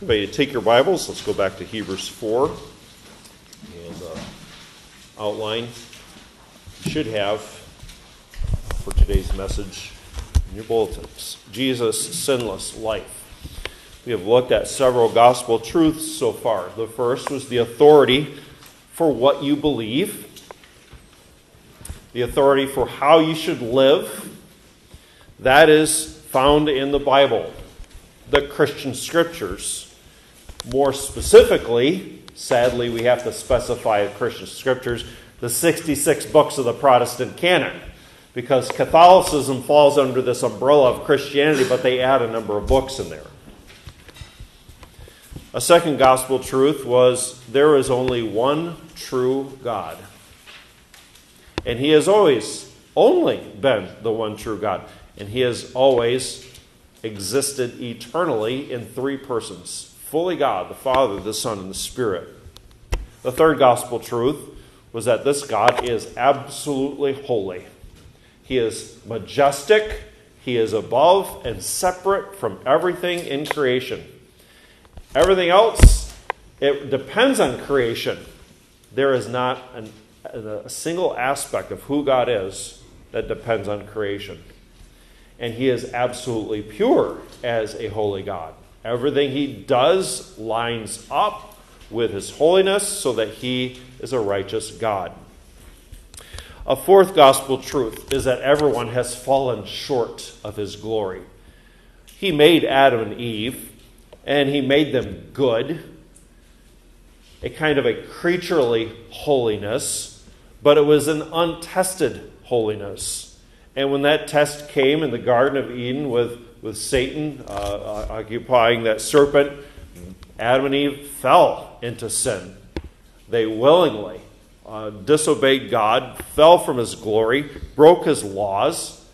Everybody, take your Bibles. Let's go back to Hebrews 4 and uh, outline. You should have for today's message in your bulletins Jesus' sinless life. We have looked at several gospel truths so far. The first was the authority for what you believe, the authority for how you should live. That is found in the Bible, the Christian scriptures. More specifically, sadly, we have to specify Christian scriptures, the 66 books of the Protestant canon, because Catholicism falls under this umbrella of Christianity, but they add a number of books in there. A second gospel truth was there is only one true God. And He has always only been the one true God. And He has always existed eternally in three persons fully God, the Father, the Son, and the Spirit. The third gospel truth was that this God is absolutely holy. He is majestic, He is above and separate from everything in creation. Everything else, it depends on creation. There is not an, a single aspect of who God is that depends on creation. And He is absolutely pure as a holy God. Everything he does lines up with his holiness so that he is a righteous God. A fourth gospel truth is that everyone has fallen short of his glory. He made Adam and Eve, and he made them good, a kind of a creaturely holiness, but it was an untested holiness. And when that test came in the Garden of Eden with with Satan uh, uh, occupying that serpent, Adam and Eve fell into sin. They willingly uh, disobeyed God, fell from his glory, broke his laws.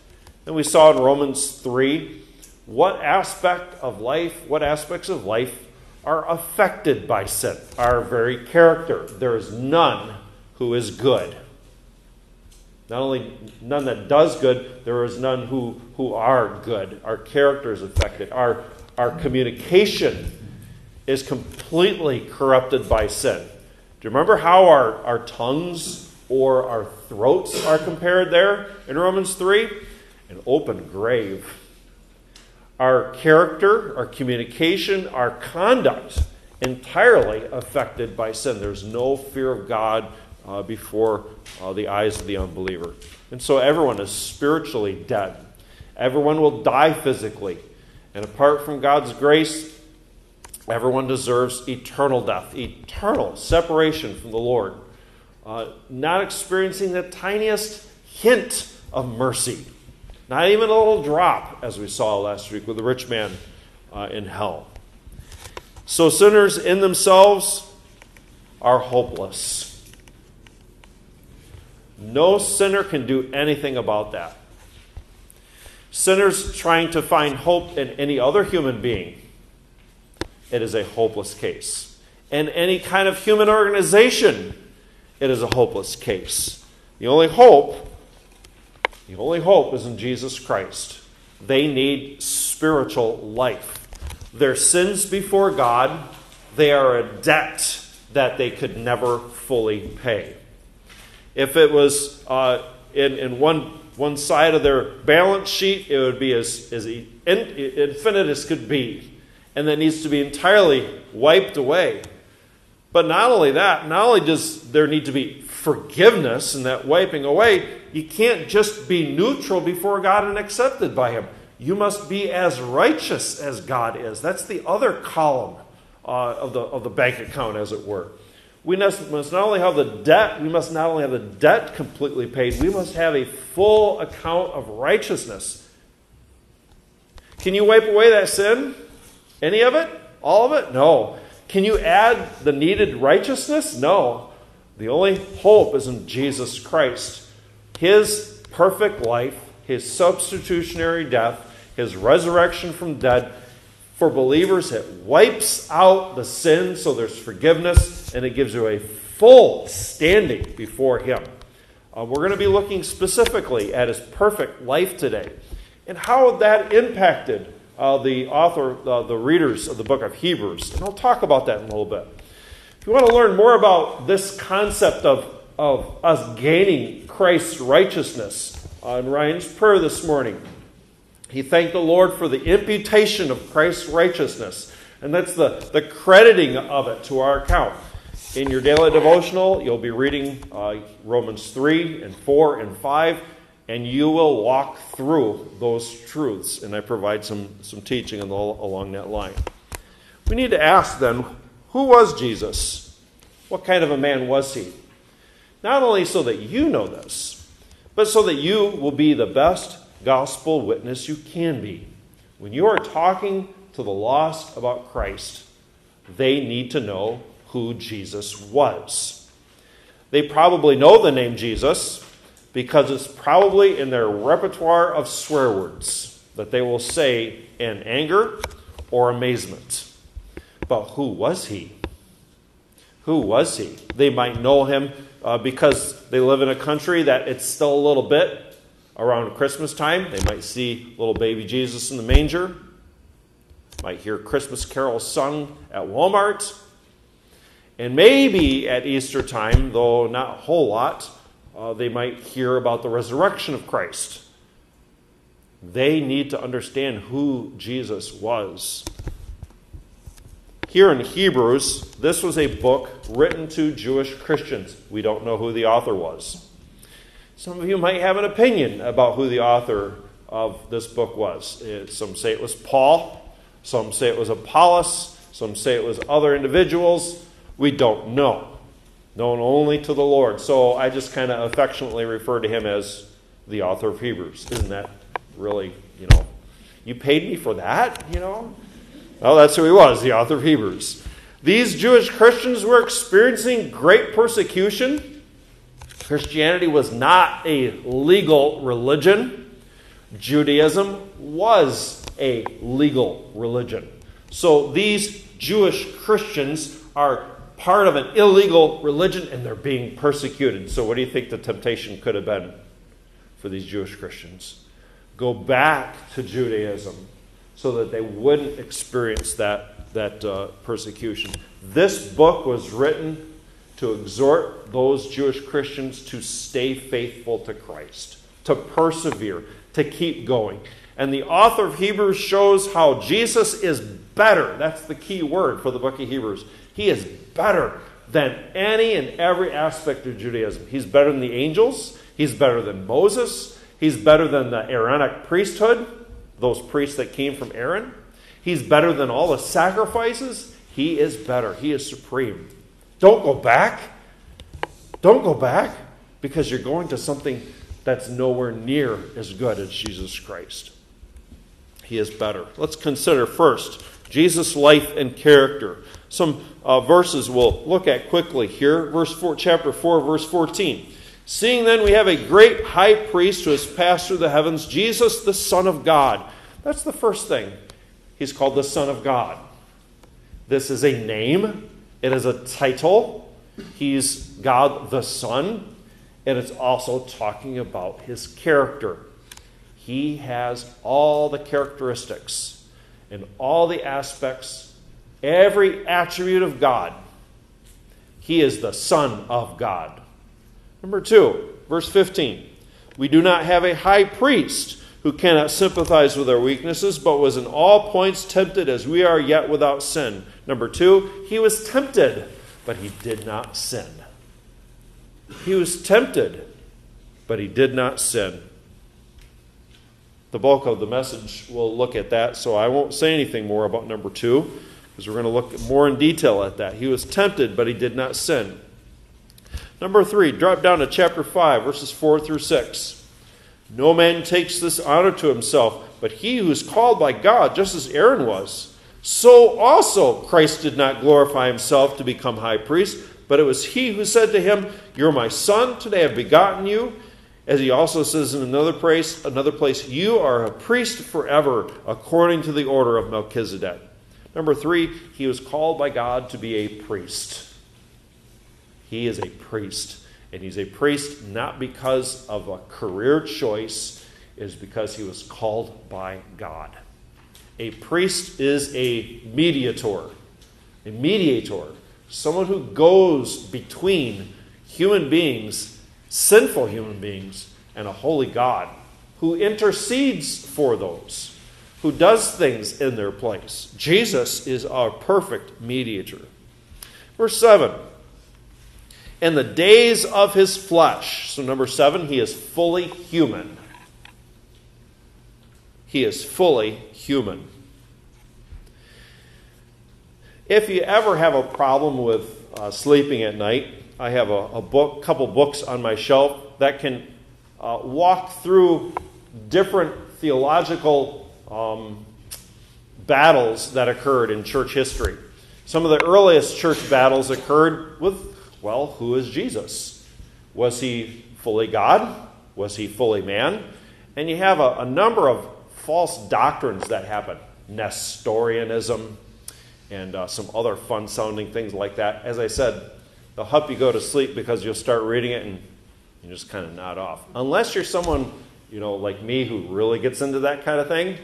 And we saw in Romans 3 what aspect of life, what aspects of life are affected by sin, our very character. There is none who is good. Not only none that does good, there is none who, who are good. Our character is affected. Our, our communication is completely corrupted by sin. Do you remember how our, our tongues or our throats are compared there in Romans 3? An open grave. Our character, our communication, our conduct entirely affected by sin. There's no fear of God uh, before uh, the eyes of the unbeliever. And so everyone is spiritually dead. Everyone will die physically. And apart from God's grace, everyone deserves eternal death, eternal separation from the Lord, uh, not experiencing the tiniest hint of mercy, not even a little drop, as we saw last week with the rich man uh, in hell. So sinners in themselves are hopeless. No sinner can do anything about that. Sinners trying to find hope in any other human being, it is a hopeless case. In any kind of human organization, it is a hopeless case. The only hope, the only hope is in Jesus Christ. They need spiritual life. Their sins before God, they are a debt that they could never fully pay. If it was uh, in, in one, one side of their balance sheet, it would be as, as infinite as could be. And that needs to be entirely wiped away. But not only that, not only does there need to be forgiveness and that wiping away, you can't just be neutral before God and accepted by Him. You must be as righteous as God is. That's the other column uh, of, the, of the bank account, as it were we must, not only have the debt, we must not only have the debt completely paid, we must have a full account of righteousness. Can you wipe away that sin? Any of it? All of it? No. Can you add the needed righteousness? No. The only hope is in Jesus Christ. His perfect life, his substitutionary death, his resurrection from dead for believers, it wipes out the sin so there's forgiveness and it gives you a full standing before Him. Uh, we're going to be looking specifically at His perfect life today and how that impacted uh, the author, uh, the readers of the book of Hebrews. And I'll talk about that in a little bit. If you want to learn more about this concept of, of us gaining Christ's righteousness, on Ryan's prayer this morning, he thanked the Lord for the imputation of Christ's righteousness. And that's the, the crediting of it to our account. In your daily devotional, you'll be reading uh, Romans 3 and 4 and 5, and you will walk through those truths. And I provide some, some teaching along that line. We need to ask then who was Jesus? What kind of a man was he? Not only so that you know this, but so that you will be the best gospel witness you can be. When you are talking to the lost about Christ, they need to know who Jesus was. They probably know the name Jesus because it's probably in their repertoire of swear words that they will say in anger or amazement. But who was he? Who was he? They might know him uh, because they live in a country that it's still a little bit around Christmas time. They might see little baby Jesus in the manger, might hear Christmas carols sung at Walmart. And maybe at Easter time, though not a whole lot, uh, they might hear about the resurrection of Christ. They need to understand who Jesus was. Here in Hebrews, this was a book written to Jewish Christians. We don't know who the author was. Some of you might have an opinion about who the author of this book was. Some say it was Paul, some say it was Apollos, some say it was other individuals. We don't know. Known only to the Lord. So I just kind of affectionately refer to him as the author of Hebrews. Isn't that really, you know, you paid me for that, you know? Well, that's who he was, the author of Hebrews. These Jewish Christians were experiencing great persecution. Christianity was not a legal religion, Judaism was a legal religion. So these Jewish Christians are part of an illegal religion and they're being persecuted. So, what do you think the temptation could have been for these Jewish Christians? Go back to Judaism so that they wouldn't experience that, that uh, persecution. This book was written to exhort those Jewish Christians to stay faithful to Christ, to persevere, to keep going. And the author of Hebrews shows how Jesus is better. That's the key word for the book of Hebrews. He is better than any and every aspect of Judaism. He's better than the angels, he's better than Moses, he's better than the Aaronic priesthood those priests that came from Aaron. He's better than all the sacrifices. He is better. He is supreme. Don't go back. Don't go back because you're going to something that's nowhere near as good as Jesus Christ. He is better. Let's consider first Jesus' life and character. Some uh, verses we'll look at quickly here. Verse four, chapter 4, verse 14. Seeing then we have a great high priest who has passed through the heavens, Jesus, the Son of God. That's the first thing. He's called the Son of God. This is a name, it is a title. He's God the Son, and it's also talking about his character. He has all the characteristics and all the aspects, every attribute of God. He is the Son of God. Number two, verse 15. We do not have a high priest who cannot sympathize with our weaknesses, but was in all points tempted as we are, yet without sin. Number two, he was tempted, but he did not sin. He was tempted, but he did not sin. The bulk of the message will look at that, so I won't say anything more about number two, because we're going to look more in detail at that. He was tempted, but he did not sin. Number three, drop down to chapter 5, verses 4 through 6. No man takes this honor to himself, but he who is called by God, just as Aaron was. So also Christ did not glorify himself to become high priest, but it was he who said to him, You're my son, today I have begotten you. As he also says in another place, another place, you are a priest forever, according to the order of Melchizedek. Number three, he was called by God to be a priest. He is a priest. And he's a priest not because of a career choice, is because he was called by God. A priest is a mediator. A mediator. Someone who goes between human beings, sinful human beings, and a holy God, who intercedes for those, who does things in their place. Jesus is our perfect mediator. Verse 7 In the days of his flesh, so number 7, he is fully human. He is fully human. If you ever have a problem with uh, sleeping at night, I have a, a book, couple books on my shelf that can uh, walk through different theological um, battles that occurred in church history. Some of the earliest church battles occurred with, well, who is Jesus? Was he fully God? Was he fully man? And you have a, a number of false doctrines that happen Nestorianism and uh, some other fun sounding things like that. As I said, they'll help you go to sleep because you'll start reading it and you just kind of nod off. Unless you're someone, you know, like me who really gets into that kind of thing,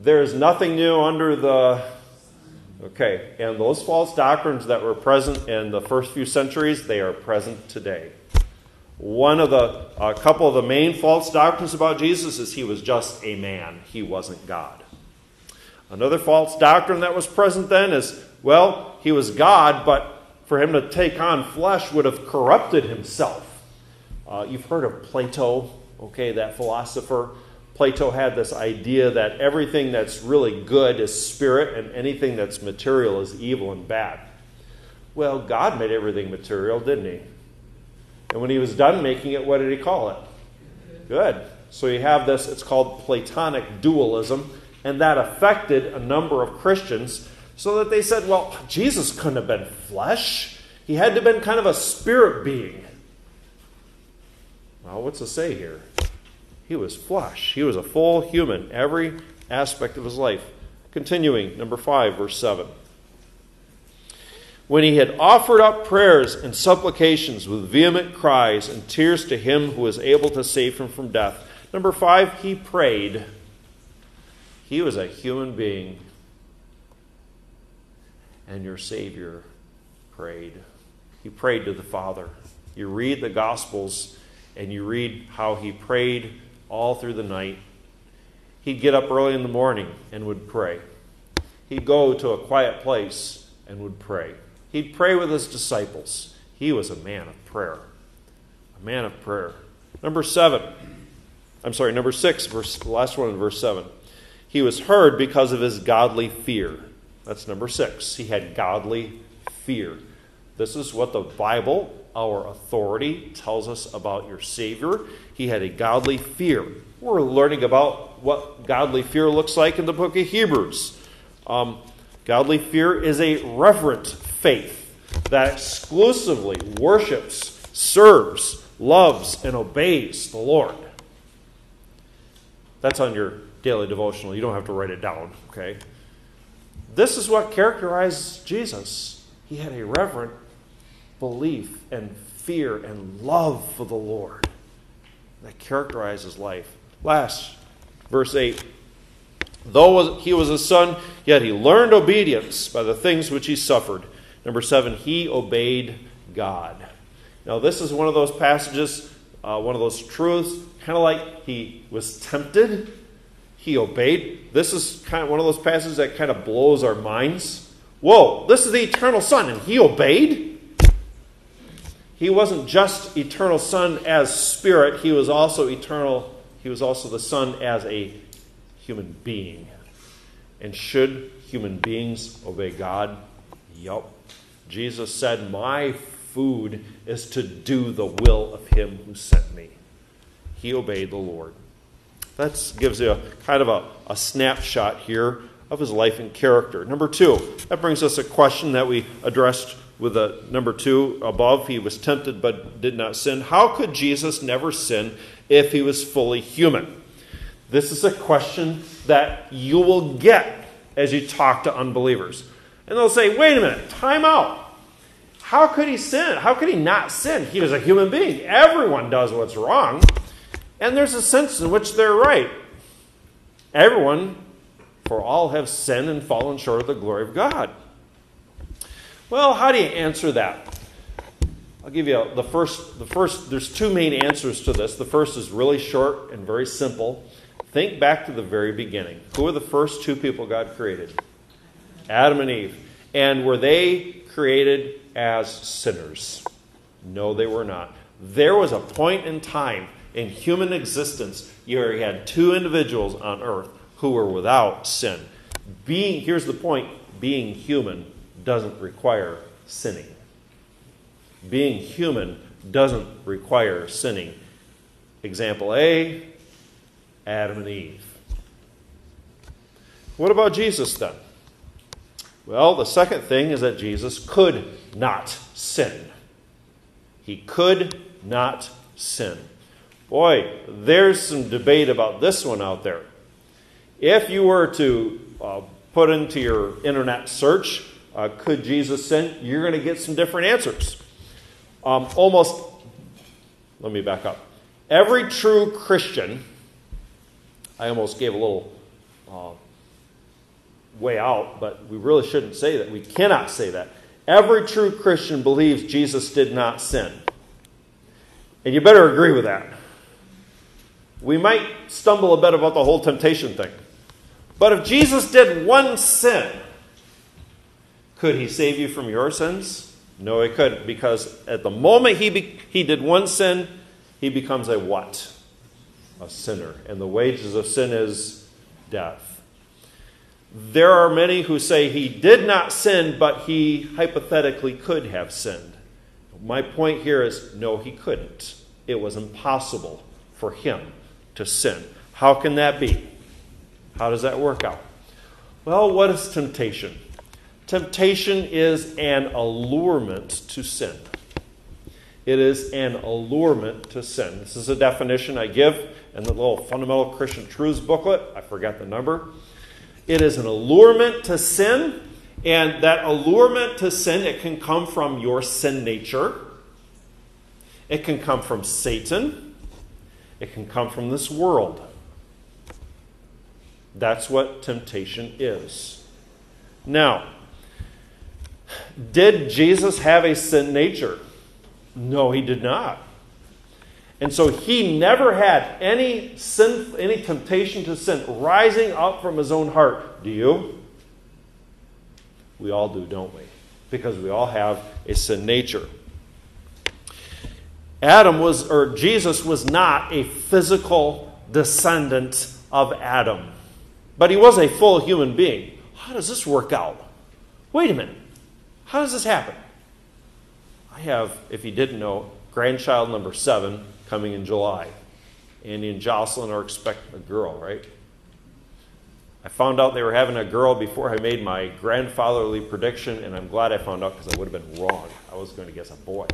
there's nothing new under the Okay, and those false doctrines that were present in the first few centuries, they are present today. One of the, a couple of the main false doctrines about Jesus is he was just a man, he wasn't God. Another false doctrine that was present then is, well, he was God, but for him to take on flesh would have corrupted himself. Uh, you've heard of Plato, okay, that philosopher. Plato had this idea that everything that's really good is spirit and anything that's material is evil and bad. Well, God made everything material, didn't He? And when He was done making it, what did He call it? Good. So you have this, it's called Platonic dualism, and that affected a number of Christians so that they said, well, Jesus couldn't have been flesh. He had to have been kind of a spirit being. Well, what's to say here? He was flesh. He was a full human, every aspect of his life. Continuing, number 5, verse 7. When he had offered up prayers and supplications with vehement cries and tears to him who was able to save him from death. Number 5, he prayed. He was a human being. And your Savior prayed. He prayed to the Father. You read the Gospels and you read how he prayed all through the night. He'd get up early in the morning and would pray. He'd go to a quiet place and would pray. He'd pray with his disciples. He was a man of prayer. A man of prayer. Number seven. I'm sorry, number six, verse, last one in verse seven. He was heard because of his godly fear. That's number six. He had godly fear. This is what the Bible our authority tells us about your Savior. He had a godly fear. We're learning about what godly fear looks like in the book of Hebrews. Um, godly fear is a reverent faith that exclusively worships, serves, loves, and obeys the Lord. That's on your daily devotional. You don't have to write it down, okay? This is what characterized Jesus. He had a reverent belief and fear and love for the Lord that characterizes life. Last, verse 8. Though he was a son, yet he learned obedience by the things which he suffered. Number seven, he obeyed God. Now, this is one of those passages, uh, one of those truths, kind of like he was tempted, he obeyed. This is kind of one of those passages that kind of blows our minds. Whoa, this is the eternal Son, and he obeyed? He wasn't just eternal Son as spirit, he was also eternal, he was also the Son as a human being. And should human beings obey God? Yup. Jesus said, My food is to do the will of him who sent me. He obeyed the Lord. That gives you a kind of a, a snapshot here of his life and character. Number two, that brings us a question that we addressed with a number two above, he was tempted but did not sin. How could Jesus never sin if he was fully human? This is a question that you will get as you talk to unbelievers. And they'll say, wait a minute, time out. How could he sin? How could he not sin? He was a human being. Everyone does what's wrong. And there's a sense in which they're right. Everyone For all have sinned and fallen short of the glory of God. Well, how do you answer that? I'll give you the first. The first. There's two main answers to this. The first is really short and very simple. Think back to the very beginning. Who are the first two people God created? Adam and Eve. And were they created as sinners? No, they were not. There was a point in time in human existence you had two individuals on earth who were without sin. Being here's the point, being human doesn't require sinning. Being human doesn't require sinning. Example A, Adam and Eve. What about Jesus then? Well, the second thing is that Jesus could not sin. He could not sin. Boy, there's some debate about this one out there. If you were to uh, put into your internet search, uh, could Jesus sin? You're going to get some different answers. Um, almost, let me back up. Every true Christian, I almost gave a little uh, way out, but we really shouldn't say that. We cannot say that. Every true Christian believes Jesus did not sin. And you better agree with that. We might stumble a bit about the whole temptation thing. But if Jesus did one sin, could he save you from your sins? No, he couldn't, because at the moment he, be, he did one sin, he becomes a what? A sinner. And the wages of sin is death. There are many who say he did not sin, but he hypothetically could have sinned. My point here is no, he couldn't. It was impossible for him to sin. How can that be? How does that work out? Well, what is temptation? Temptation is an allurement to sin. It is an allurement to sin. This is a definition I give in the little Fundamental Christian Truths booklet. I forgot the number. It is an allurement to sin, and that allurement to sin, it can come from your sin nature. It can come from Satan. It can come from this world. That's what temptation is. Now, did Jesus have a sin nature? No, he did not. And so he never had any sin, any temptation to sin rising up from his own heart. Do you? We all do, don't we? Because we all have a sin nature. Adam was, or Jesus was not a physical descendant of Adam, but he was a full human being. How does this work out? Wait a minute. How does this happen? I have, if you didn't know, grandchild number seven coming in July. Andy and Jocelyn are expecting a girl, right? I found out they were having a girl before I made my grandfatherly prediction, and I'm glad I found out because I would have been wrong. I was going to guess a boy.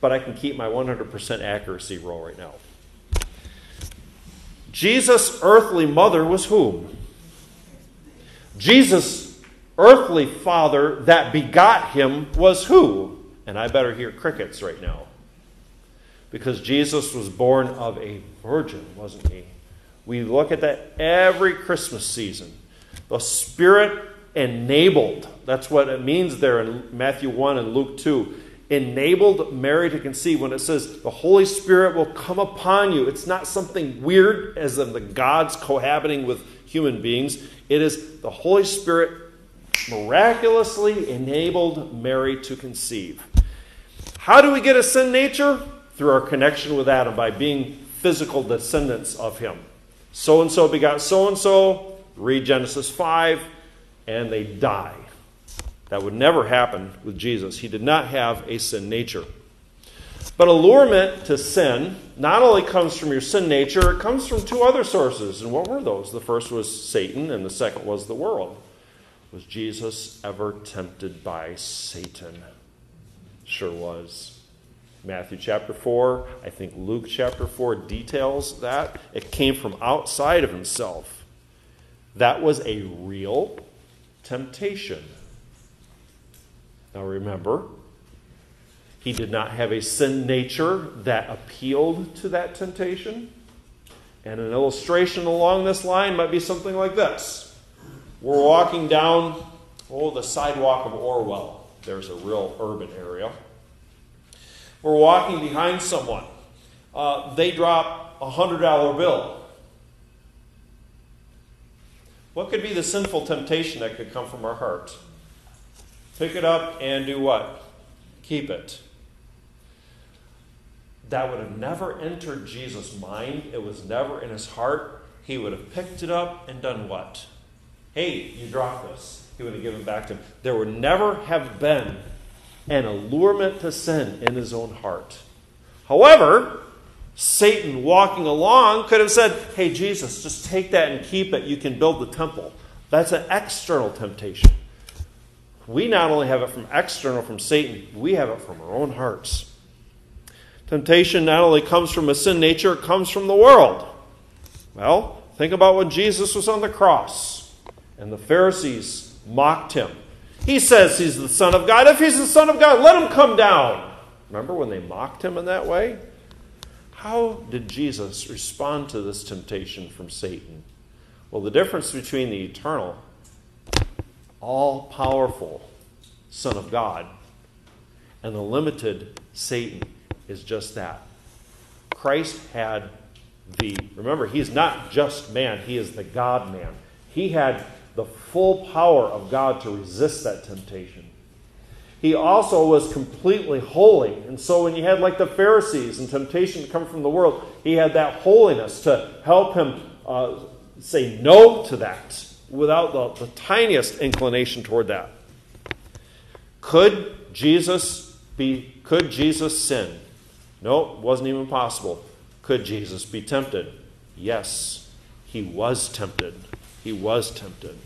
But I can keep my 100% accuracy roll right now. Jesus' earthly mother was whom? Jesus' earthly father that begot him was who? And I better hear crickets right now because Jesus was born of a virgin, wasn't he? We look at that every Christmas season. The Spirit enabled, that's what it means there in Matthew 1 and Luke 2. Enabled Mary to conceive when it says the Holy Spirit will come upon you. It's not something weird as in the gods cohabiting with human beings. It is the Holy Spirit miraculously enabled Mary to conceive. How do we get a sin nature? through our connection with Adam by being physical descendants of him. So and so begot so and so, read Genesis 5, and they die. That would never happen with Jesus. He did not have a sin nature. But allurement to sin not only comes from your sin nature, it comes from two other sources. And what were those? The first was Satan, and the second was the world. Was Jesus ever tempted by Satan? Sure was. Matthew chapter 4, I think Luke chapter 4 details that. It came from outside of himself. That was a real temptation. Now remember, he did not have a sin nature that appealed to that temptation. And an illustration along this line might be something like this We're walking down, oh, the sidewalk of Orwell. There's a real urban area. We're walking behind someone. Uh, they drop a $100 bill. What could be the sinful temptation that could come from our heart? Pick it up and do what? Keep it. That would have never entered Jesus' mind. It was never in his heart. He would have picked it up and done what? Hey, you dropped this. He would have given back to him. There would never have been an allurement to sin in his own heart. However, Satan walking along could have said, Hey, Jesus, just take that and keep it. You can build the temple. That's an external temptation. We not only have it from external, from Satan, we have it from our own hearts. Temptation not only comes from a sin nature, it comes from the world. Well, think about when Jesus was on the cross and the Pharisees mocked him. He says he's the Son of God. If he's the Son of God, let him come down. Remember when they mocked him in that way? How did Jesus respond to this temptation from Satan? Well, the difference between the eternal, all powerful Son of God and the limited Satan is just that. Christ had the, remember, he's not just man, he is the God man. He had the full power of God to resist that temptation. He also was completely holy. And so when you had like the Pharisees and temptation to come from the world, he had that holiness to help him uh, say no to that without the, the tiniest inclination toward that. Could Jesus be could Jesus sin? No, it wasn't even possible. Could Jesus be tempted? Yes, he was tempted. He was tempted.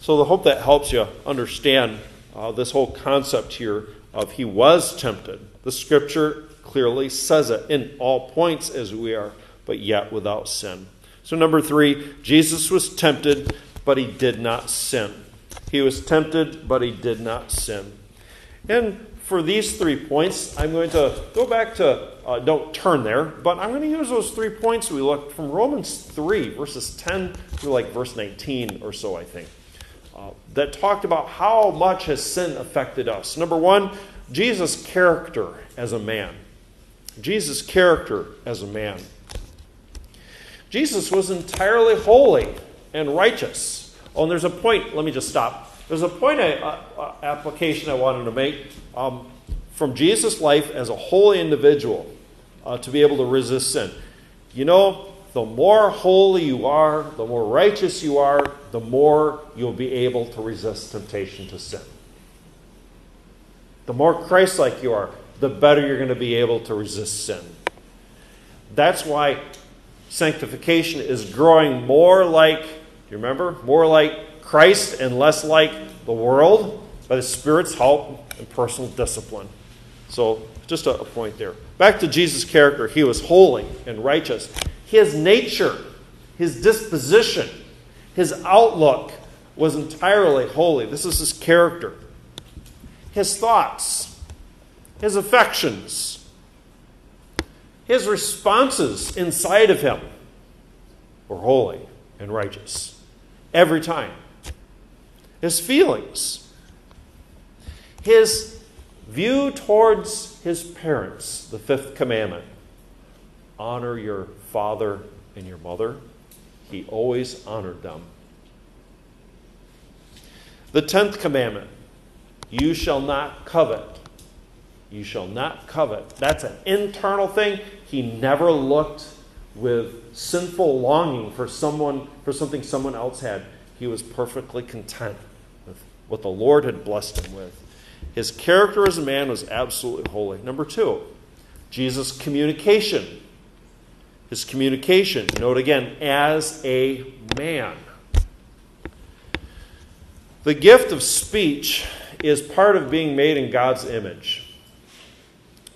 So I hope that helps you understand uh, this whole concept here of he was tempted. The scripture clearly says it in all points as we are, but yet without sin. So, number three, Jesus was tempted, but he did not sin. He was tempted, but he did not sin. And for these three points, I'm going to go back to, uh, don't turn there, but I'm going to use those three points we looked from Romans 3, verses 10 through like verse 19 or so, I think uh, that talked about how much has sin affected us. Number one, Jesus' character as a man. Jesus' character as a man. Jesus was entirely holy and righteous. Oh, and there's a point, let me just stop. There's a point, I, uh, uh, application I wanted to make um, from Jesus' life as a holy individual uh, to be able to resist sin. You know, the more holy you are, the more righteous you are, the more you'll be able to resist temptation to sin. The more Christ like you are, the better you're going to be able to resist sin. That's why sanctification is growing more like, do you remember? More like Christ and less like the world by the Spirit's help and personal discipline. So, just a, a point there. Back to Jesus' character. He was holy and righteous his nature, his disposition, his outlook was entirely holy. This is his character. His thoughts, his affections, his responses inside of him were holy and righteous every time. His feelings, his view towards his parents, the fifth commandment honor your father and your mother. He always honored them. The tenth commandment you shall not covet. You shall not covet. That's an internal thing. He never looked with sinful longing for someone for something someone else had. He was perfectly content with what the Lord had blessed him with. His character as a man was absolutely holy. Number two, Jesus' communication his communication. Note again, as a man. The gift of speech is part of being made in God's image.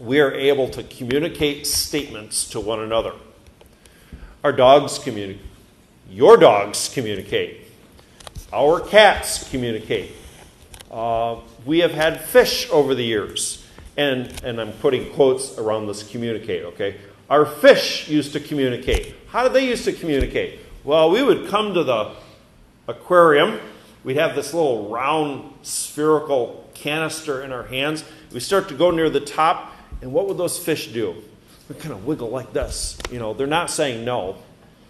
We are able to communicate statements to one another. Our dogs communicate. Your dogs communicate. Our cats communicate. Uh, we have had fish over the years. And, and I'm putting quotes around this communicate, okay? Our fish used to communicate. How did they used to communicate? Well, we would come to the aquarium, we'd have this little round spherical canister in our hands. We start to go near the top, and what would those fish do? They kind of wiggle like this. You know, they're not saying no.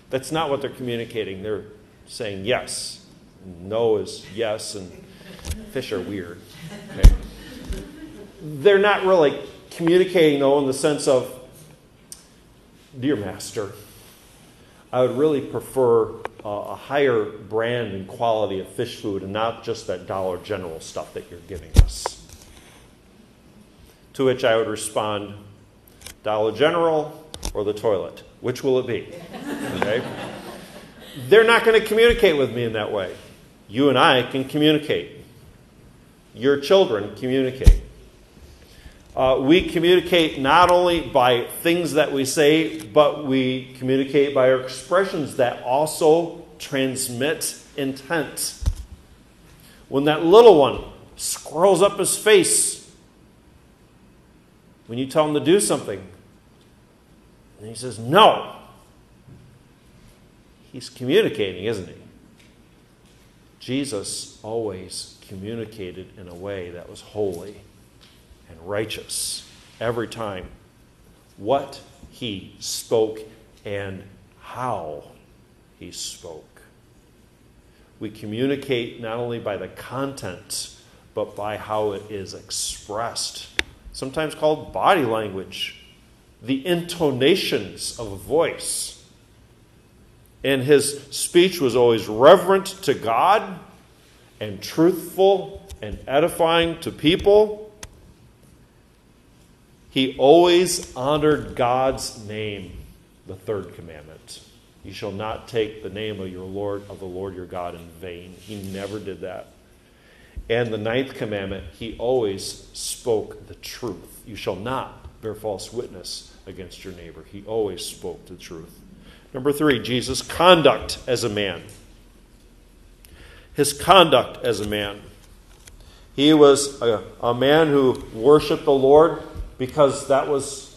That's not what they're communicating. They're saying yes. No is yes, and fish are weird. Okay. They're not really communicating, though, in the sense of, Dear Master, I would really prefer a higher brand and quality of fish food and not just that Dollar General stuff that you're giving us. To which I would respond, Dollar General or the toilet? Which will it be? Okay? They're not going to communicate with me in that way. You and I can communicate. Your children communicate. Uh, we communicate not only by things that we say, but we communicate by our expressions that also transmit intent. When that little one scrolls up his face, when you tell him to do something, and he says, No, he's communicating, isn't he? Jesus always communicated in a way that was holy and righteous every time. What he spoke and how he spoke. We communicate not only by the content, but by how it is expressed, sometimes called body language, the intonations of a voice. And his speech was always reverent to God and truthful and edifying to people he always honored God's name, the third commandment. You shall not take the name of your Lord, of the Lord your God in vain. He never did that. And the ninth commandment, he always spoke the truth. You shall not bear false witness against your neighbor. He always spoke the truth. Number three, Jesus' conduct as a man. His conduct as a man. He was a, a man who worshiped the Lord because that was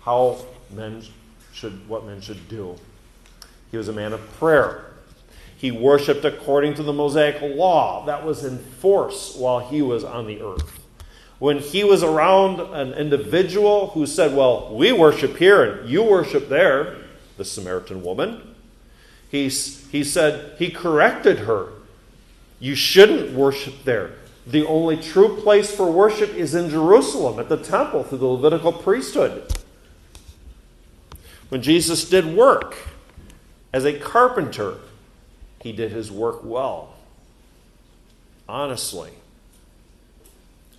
how men should, what men should do. He was a man of prayer. He worshiped according to the Mosaic law that was in force while he was on the earth. When he was around an individual who said, Well, we worship here and you worship there, the Samaritan woman, he, he said, He corrected her. You shouldn't worship there. The only true place for worship is in Jerusalem at the temple through the Levitical priesthood. When Jesus did work as a carpenter, he did his work well, honestly,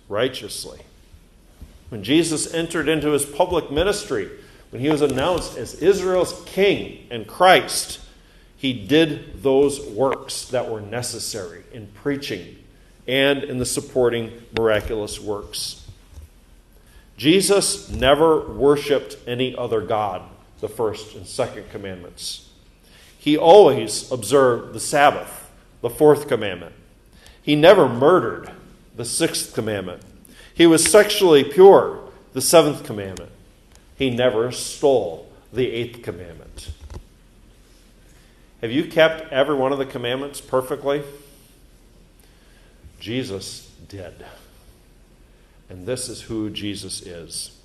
righteously. When Jesus entered into his public ministry, when he was announced as Israel's king and Christ, he did those works that were necessary in preaching and in the supporting miraculous works. Jesus never worshiped any other God, the first and second commandments. He always observed the Sabbath, the fourth commandment. He never murdered, the sixth commandment. He was sexually pure, the seventh commandment. He never stole, the eighth commandment. Have you kept every one of the commandments perfectly? Jesus did. And this is who Jesus is.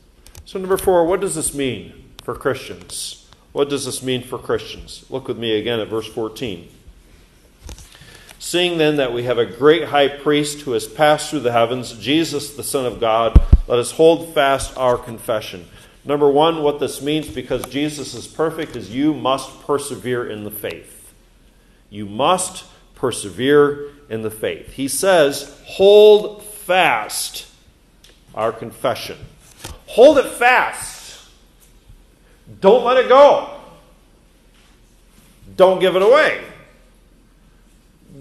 So, number four, what does this mean for Christians? What does this mean for Christians? Look with me again at verse 14. Seeing then that we have a great high priest who has passed through the heavens, Jesus, the Son of God, let us hold fast our confession. Number one, what this means, because Jesus is perfect, is you must persevere in the faith. You must persevere in the faith. He says, hold fast our confession. Hold it fast. Don't let it go. Don't give it away.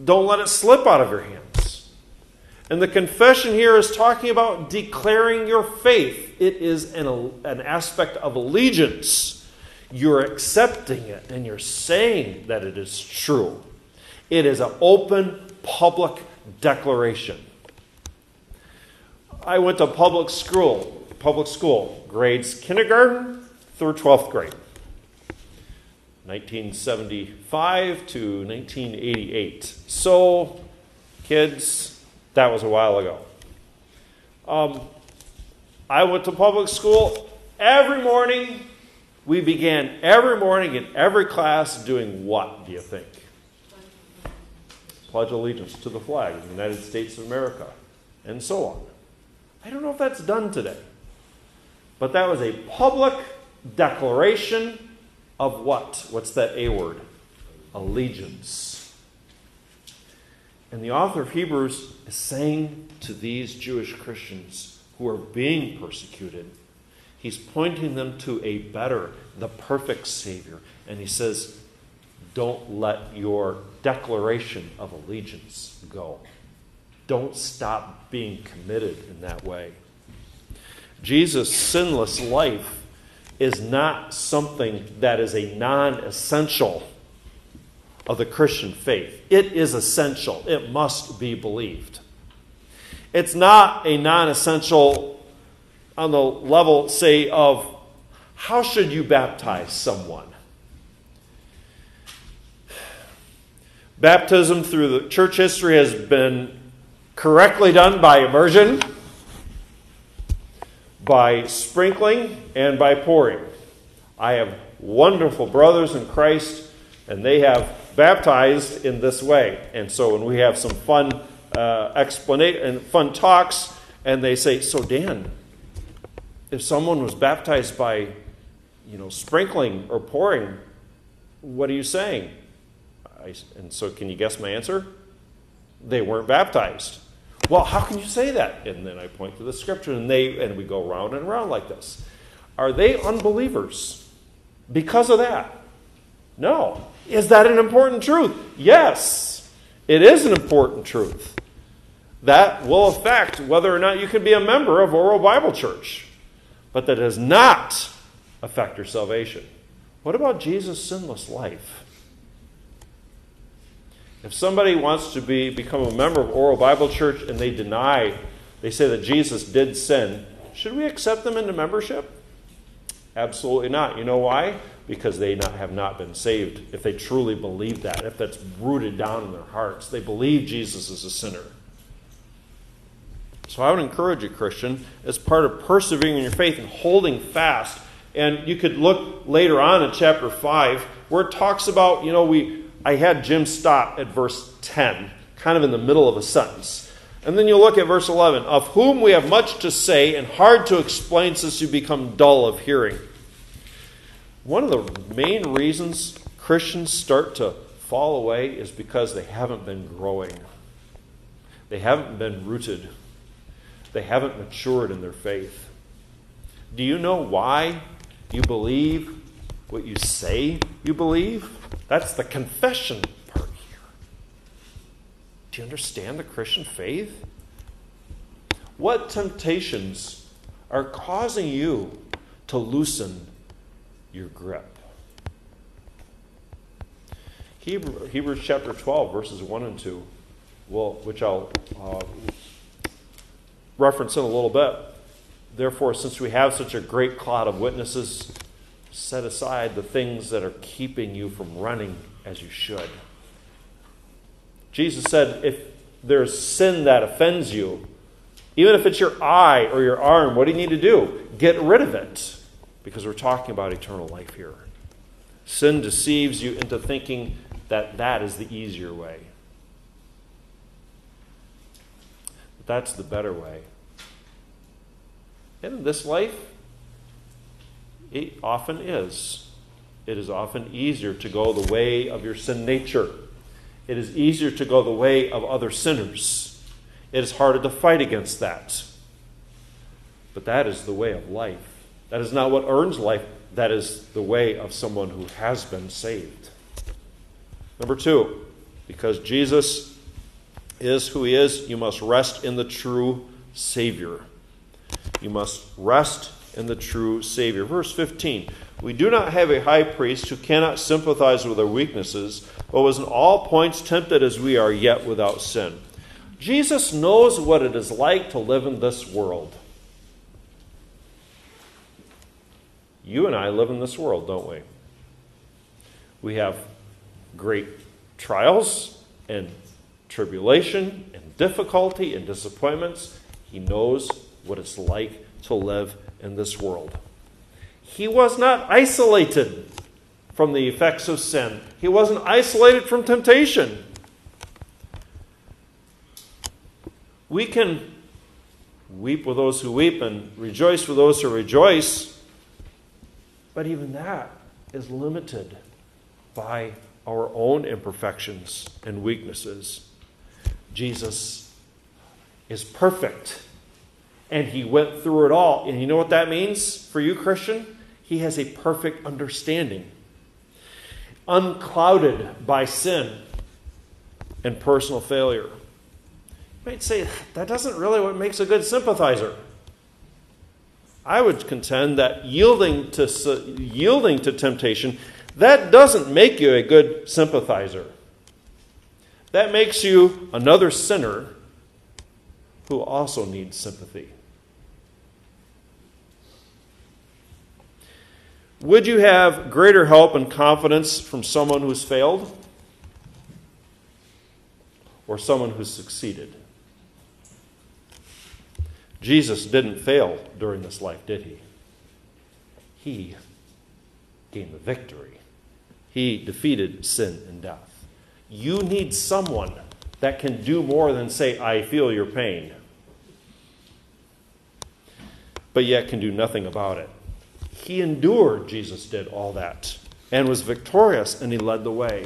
Don't let it slip out of your hands. And the confession here is talking about declaring your faith. It is an, an aspect of allegiance. You're accepting it and you're saying that it is true. It is an open, public declaration. I went to public school, public school, grades kindergarten through 12th grade. 1975 to 1988. So, kids, that was a while ago. Um, I went to public school every morning. We began every morning in every class doing what, do you think? Pledge allegiance to the flag of the United States of America, and so on. I don't know if that's done today, but that was a public declaration of what? What's that A word? Allegiance. And the author of Hebrews is saying to these Jewish Christians who are being persecuted, he's pointing them to a better, the perfect Savior. And he says, don't let your declaration of allegiance go. Don't stop being committed in that way. Jesus' sinless life is not something that is a non essential of the Christian faith. It is essential, it must be believed. It's not a non essential on the level, say, of how should you baptize someone? Baptism through the church history has been correctly done by immersion, by sprinkling, and by pouring. I have wonderful brothers in Christ, and they have baptized in this way. And so when we have some fun uh, explanation and fun talks, and they say, "So Dan, if someone was baptized by, you know, sprinkling or pouring, what are you saying?" I, and so, can you guess my answer? They weren't baptized. Well, how can you say that? And then I point to the scripture, and they and we go round and round like this. Are they unbelievers because of that? No. Is that an important truth? Yes, it is an important truth. That will affect whether or not you can be a member of Orwell Bible Church, but that does not affect your salvation. What about Jesus' sinless life? If somebody wants to be, become a member of Orwell Bible Church and they deny, they say that Jesus did sin, should we accept them into membership? Absolutely not. You know why? Because they not, have not been saved. If they truly believe that, if that's rooted down in their hearts, they believe Jesus is a sinner. So I would encourage you, Christian, as part of persevering in your faith and holding fast. And you could look later on in chapter 5 where it talks about, you know, we I had Jim stop at verse 10, kind of in the middle of a sentence. And then you look at verse 11, of whom we have much to say and hard to explain since you become dull of hearing. One of the main reasons Christians start to fall away is because they haven't been growing. They haven't been rooted. They haven't matured in their faith. Do you know why you believe what you say you believe? That's the confession part here. Do you understand the Christian faith? What temptations are causing you to loosen your grip? Hebrews chapter 12, verses 1 and 2, well, which I'll uh, reference in a little bit. Therefore, since we have such a great cloud of witnesses, set aside the things that are keeping you from running as you should. Jesus said, if there's sin that offends you, even if it's your eye or your arm, what do you need to do? Get rid of it. Because we're talking about eternal life here. Sin deceives you into thinking that that is the easier way. But that's the better way. And in this life, it often is. It is often easier to go the way of your sin nature. It is easier to go the way of other sinners. It is harder to fight against that. But that is the way of life. That is not what earns life. That is the way of someone who has been saved. Number two, because Jesus is who he is, you must rest in the true Savior. You must rest in the true Savior. Verse 15 We do not have a high priest who cannot sympathize with our weaknesses, but was in all points tempted as we are, yet without sin. Jesus knows what it is like to live in this world. You and I live in this world, don't we? We have great trials and tribulation and difficulty and disappointments. He knows what it's like to live in this world. He was not isolated from the effects of sin, he wasn't isolated from temptation. We can weep with those who weep and rejoice with those who rejoice, but even that is limited by our own imperfections and weaknesses. Jesus is perfect, and he went through it all. And you know what that means for you, Christian? He has a perfect understanding, unclouded by sin and personal failure. You might say, that doesn't really what makes a good sympathizer. I would contend that yielding to, yielding to temptation that doesn't make you a good sympathizer. That makes you another sinner who also needs sympathy. Would you have greater help and confidence from someone who's failed or someone who's succeeded? Jesus didn't fail during this life, did he? He gained the victory. He defeated sin and death. You need someone that can do more than say, I feel your pain, but yet can do nothing about it. He endured, Jesus did all that, and was victorious, and he led the way.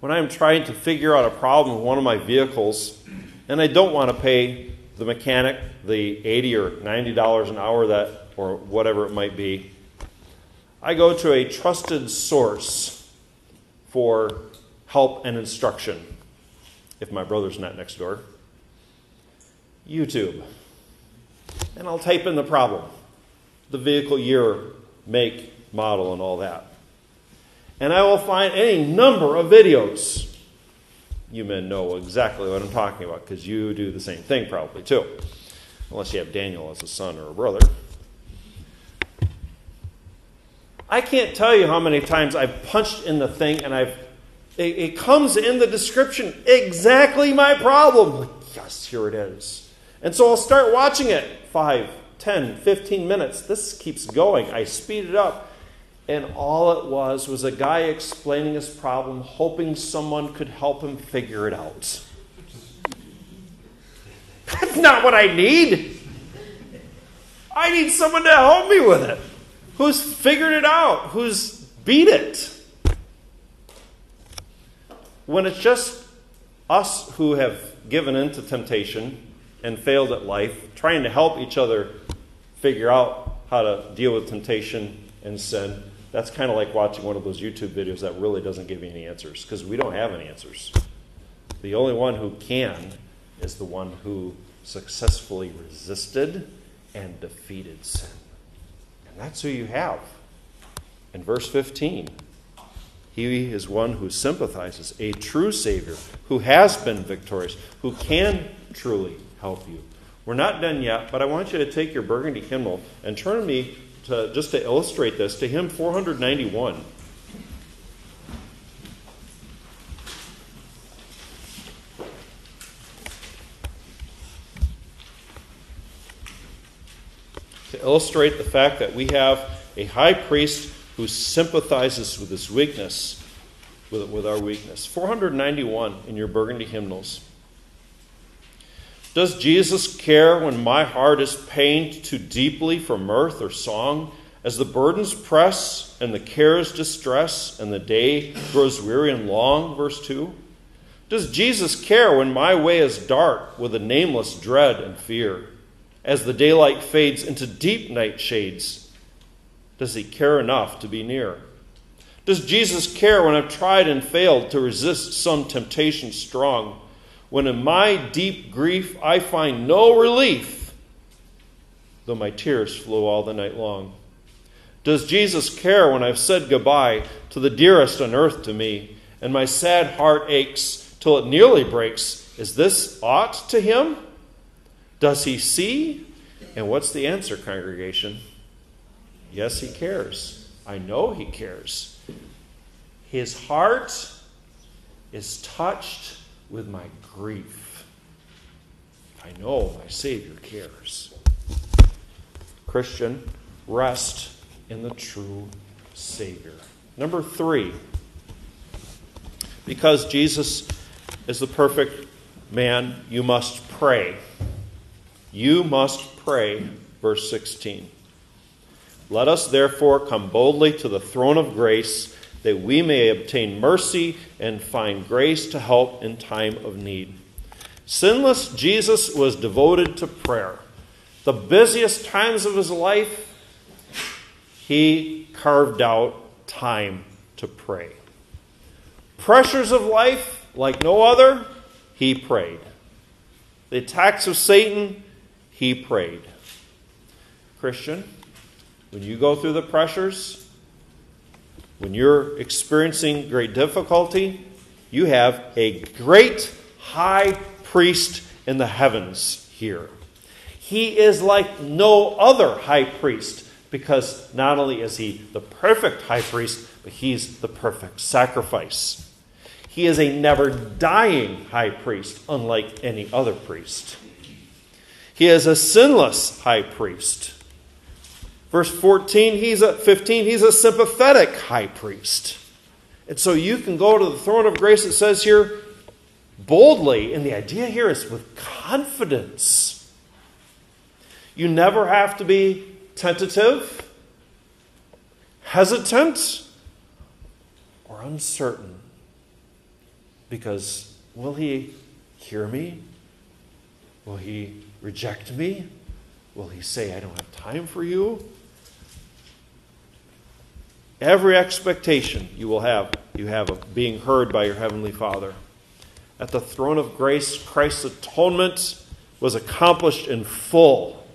When I'm trying to figure out a problem with one of my vehicles, and I don't want to pay the mechanic the 80 or 90 dollars an hour that or whatever it might be I go to a trusted source for help and instruction if my brother's not next door. YouTube. And I'll type in the problem, the vehicle year, make, model, and all that. And I will find any number of videos. You men know exactly what I'm talking about because you do the same thing probably too. Unless you have Daniel as a son or a brother. I can't tell you how many times I've punched in the thing and I've it, it comes in the description exactly my problem. Yes, here it is. And so I'll start watching it 5, 10, 15 minutes. This keeps going. I speed it up. And all it was was a guy explaining his problem, hoping someone could help him figure it out. That's not what I need. I need someone to help me with it who's figured it out, who's beat it. When it's just us who have given in to temptation and failed at life, trying to help each other figure out how to deal with temptation and sin, that's kind of like watching one of those YouTube videos that really doesn't give you any answers because we don't have any answers. The only one who can is the one who successfully resisted and defeated sin. And that's who you have. In verse 15, he is one who sympathizes, a true Savior, who has been victorious, who can truly help you. We're not done yet, but I want you to take your burgundy hymnal and turn me to, just to illustrate this, to hymn 491. to illustrate the fact that we have a high priest who sympathizes with his weakness, with, with our weakness. 491 in your burgundy hymnals. Does Jesus care when my heart is pained too deeply for mirth or song? As the burdens press and the cares distress and the day grows weary and long, verse 2? Does Jesus care when my way is dark with a nameless dread and fear? as the daylight fades into deep night shades? Does he care enough to be near? Does Jesus care when I've tried and failed to resist some temptation strong? When in my deep grief I find no relief, though my tears flow all the night long? Does Jesus care when I've said goodbye to the dearest on earth to me, and my sad heart aches till it nearly breaks? Is this aught to him? Does he see? And what's the answer, congregation? Yes, he cares. I know He cares. His heart is touched with my grief. I know my Savior cares. Christian, rest in the true Savior. Number three, because Jesus is the perfect man, you must pray. You must pray, verse 16. Let us therefore come boldly to the throne of grace that we may obtain mercy and find grace to help in time of need. Sinless Jesus was devoted to prayer. The busiest times of his life, he carved out time to pray. Pressures of life, like no other, he prayed. The attacks of Satan, he prayed. Christian, when you go through the pressures, when you're experiencing great difficulty, you have a great high priest in the heavens here. He is like no other high priest because not only is he the perfect high priest, but he's the perfect sacrifice. He is a never dying high priest, unlike any other priest. He is a sinless high priest. Verse 14, he's a 15, he's a sympathetic high priest. And so you can go to the throne of grace, it says here, boldly. And the idea here is with confidence. You never have to be tentative, hesitant, or uncertain. Because will he hear me? Will he reject me? Will he say, I don't have time for you? Every expectation you will have, you have of being heard by your Heavenly Father. At the throne of grace, Christ's atonement was accomplished in full.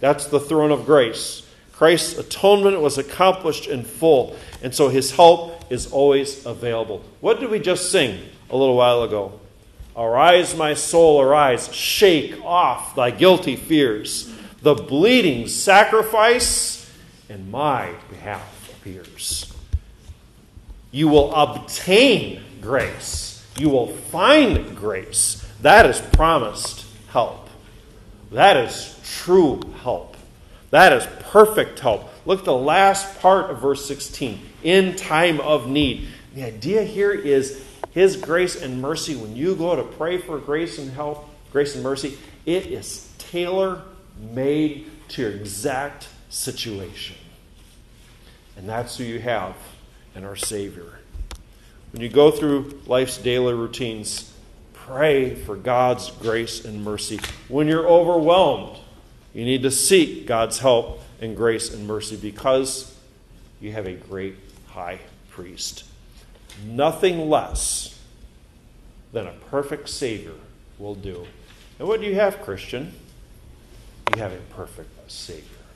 That's the throne of grace. Christ's atonement was accomplished in full. And so his help is always available. What did we just sing? a little while ago. Arise, my soul, arise. Shake off thy guilty fears. The bleeding sacrifice in my behalf appears. You will obtain grace. You will find grace. That is promised help. That is true help. That is perfect help. Look at the last part of verse 16 in time of need. The idea here is his grace and mercy, when you go to pray for grace and help, grace and mercy, it is tailor made to your exact situation. And that's who you have in our Savior. When you go through life's daily routines, pray for God's grace and mercy. When you're overwhelmed, you need to seek God's help and grace and mercy because you have a great high priest. Nothing less than a perfect Savior will do. And what do you have, Christian? You have a perfect Savior.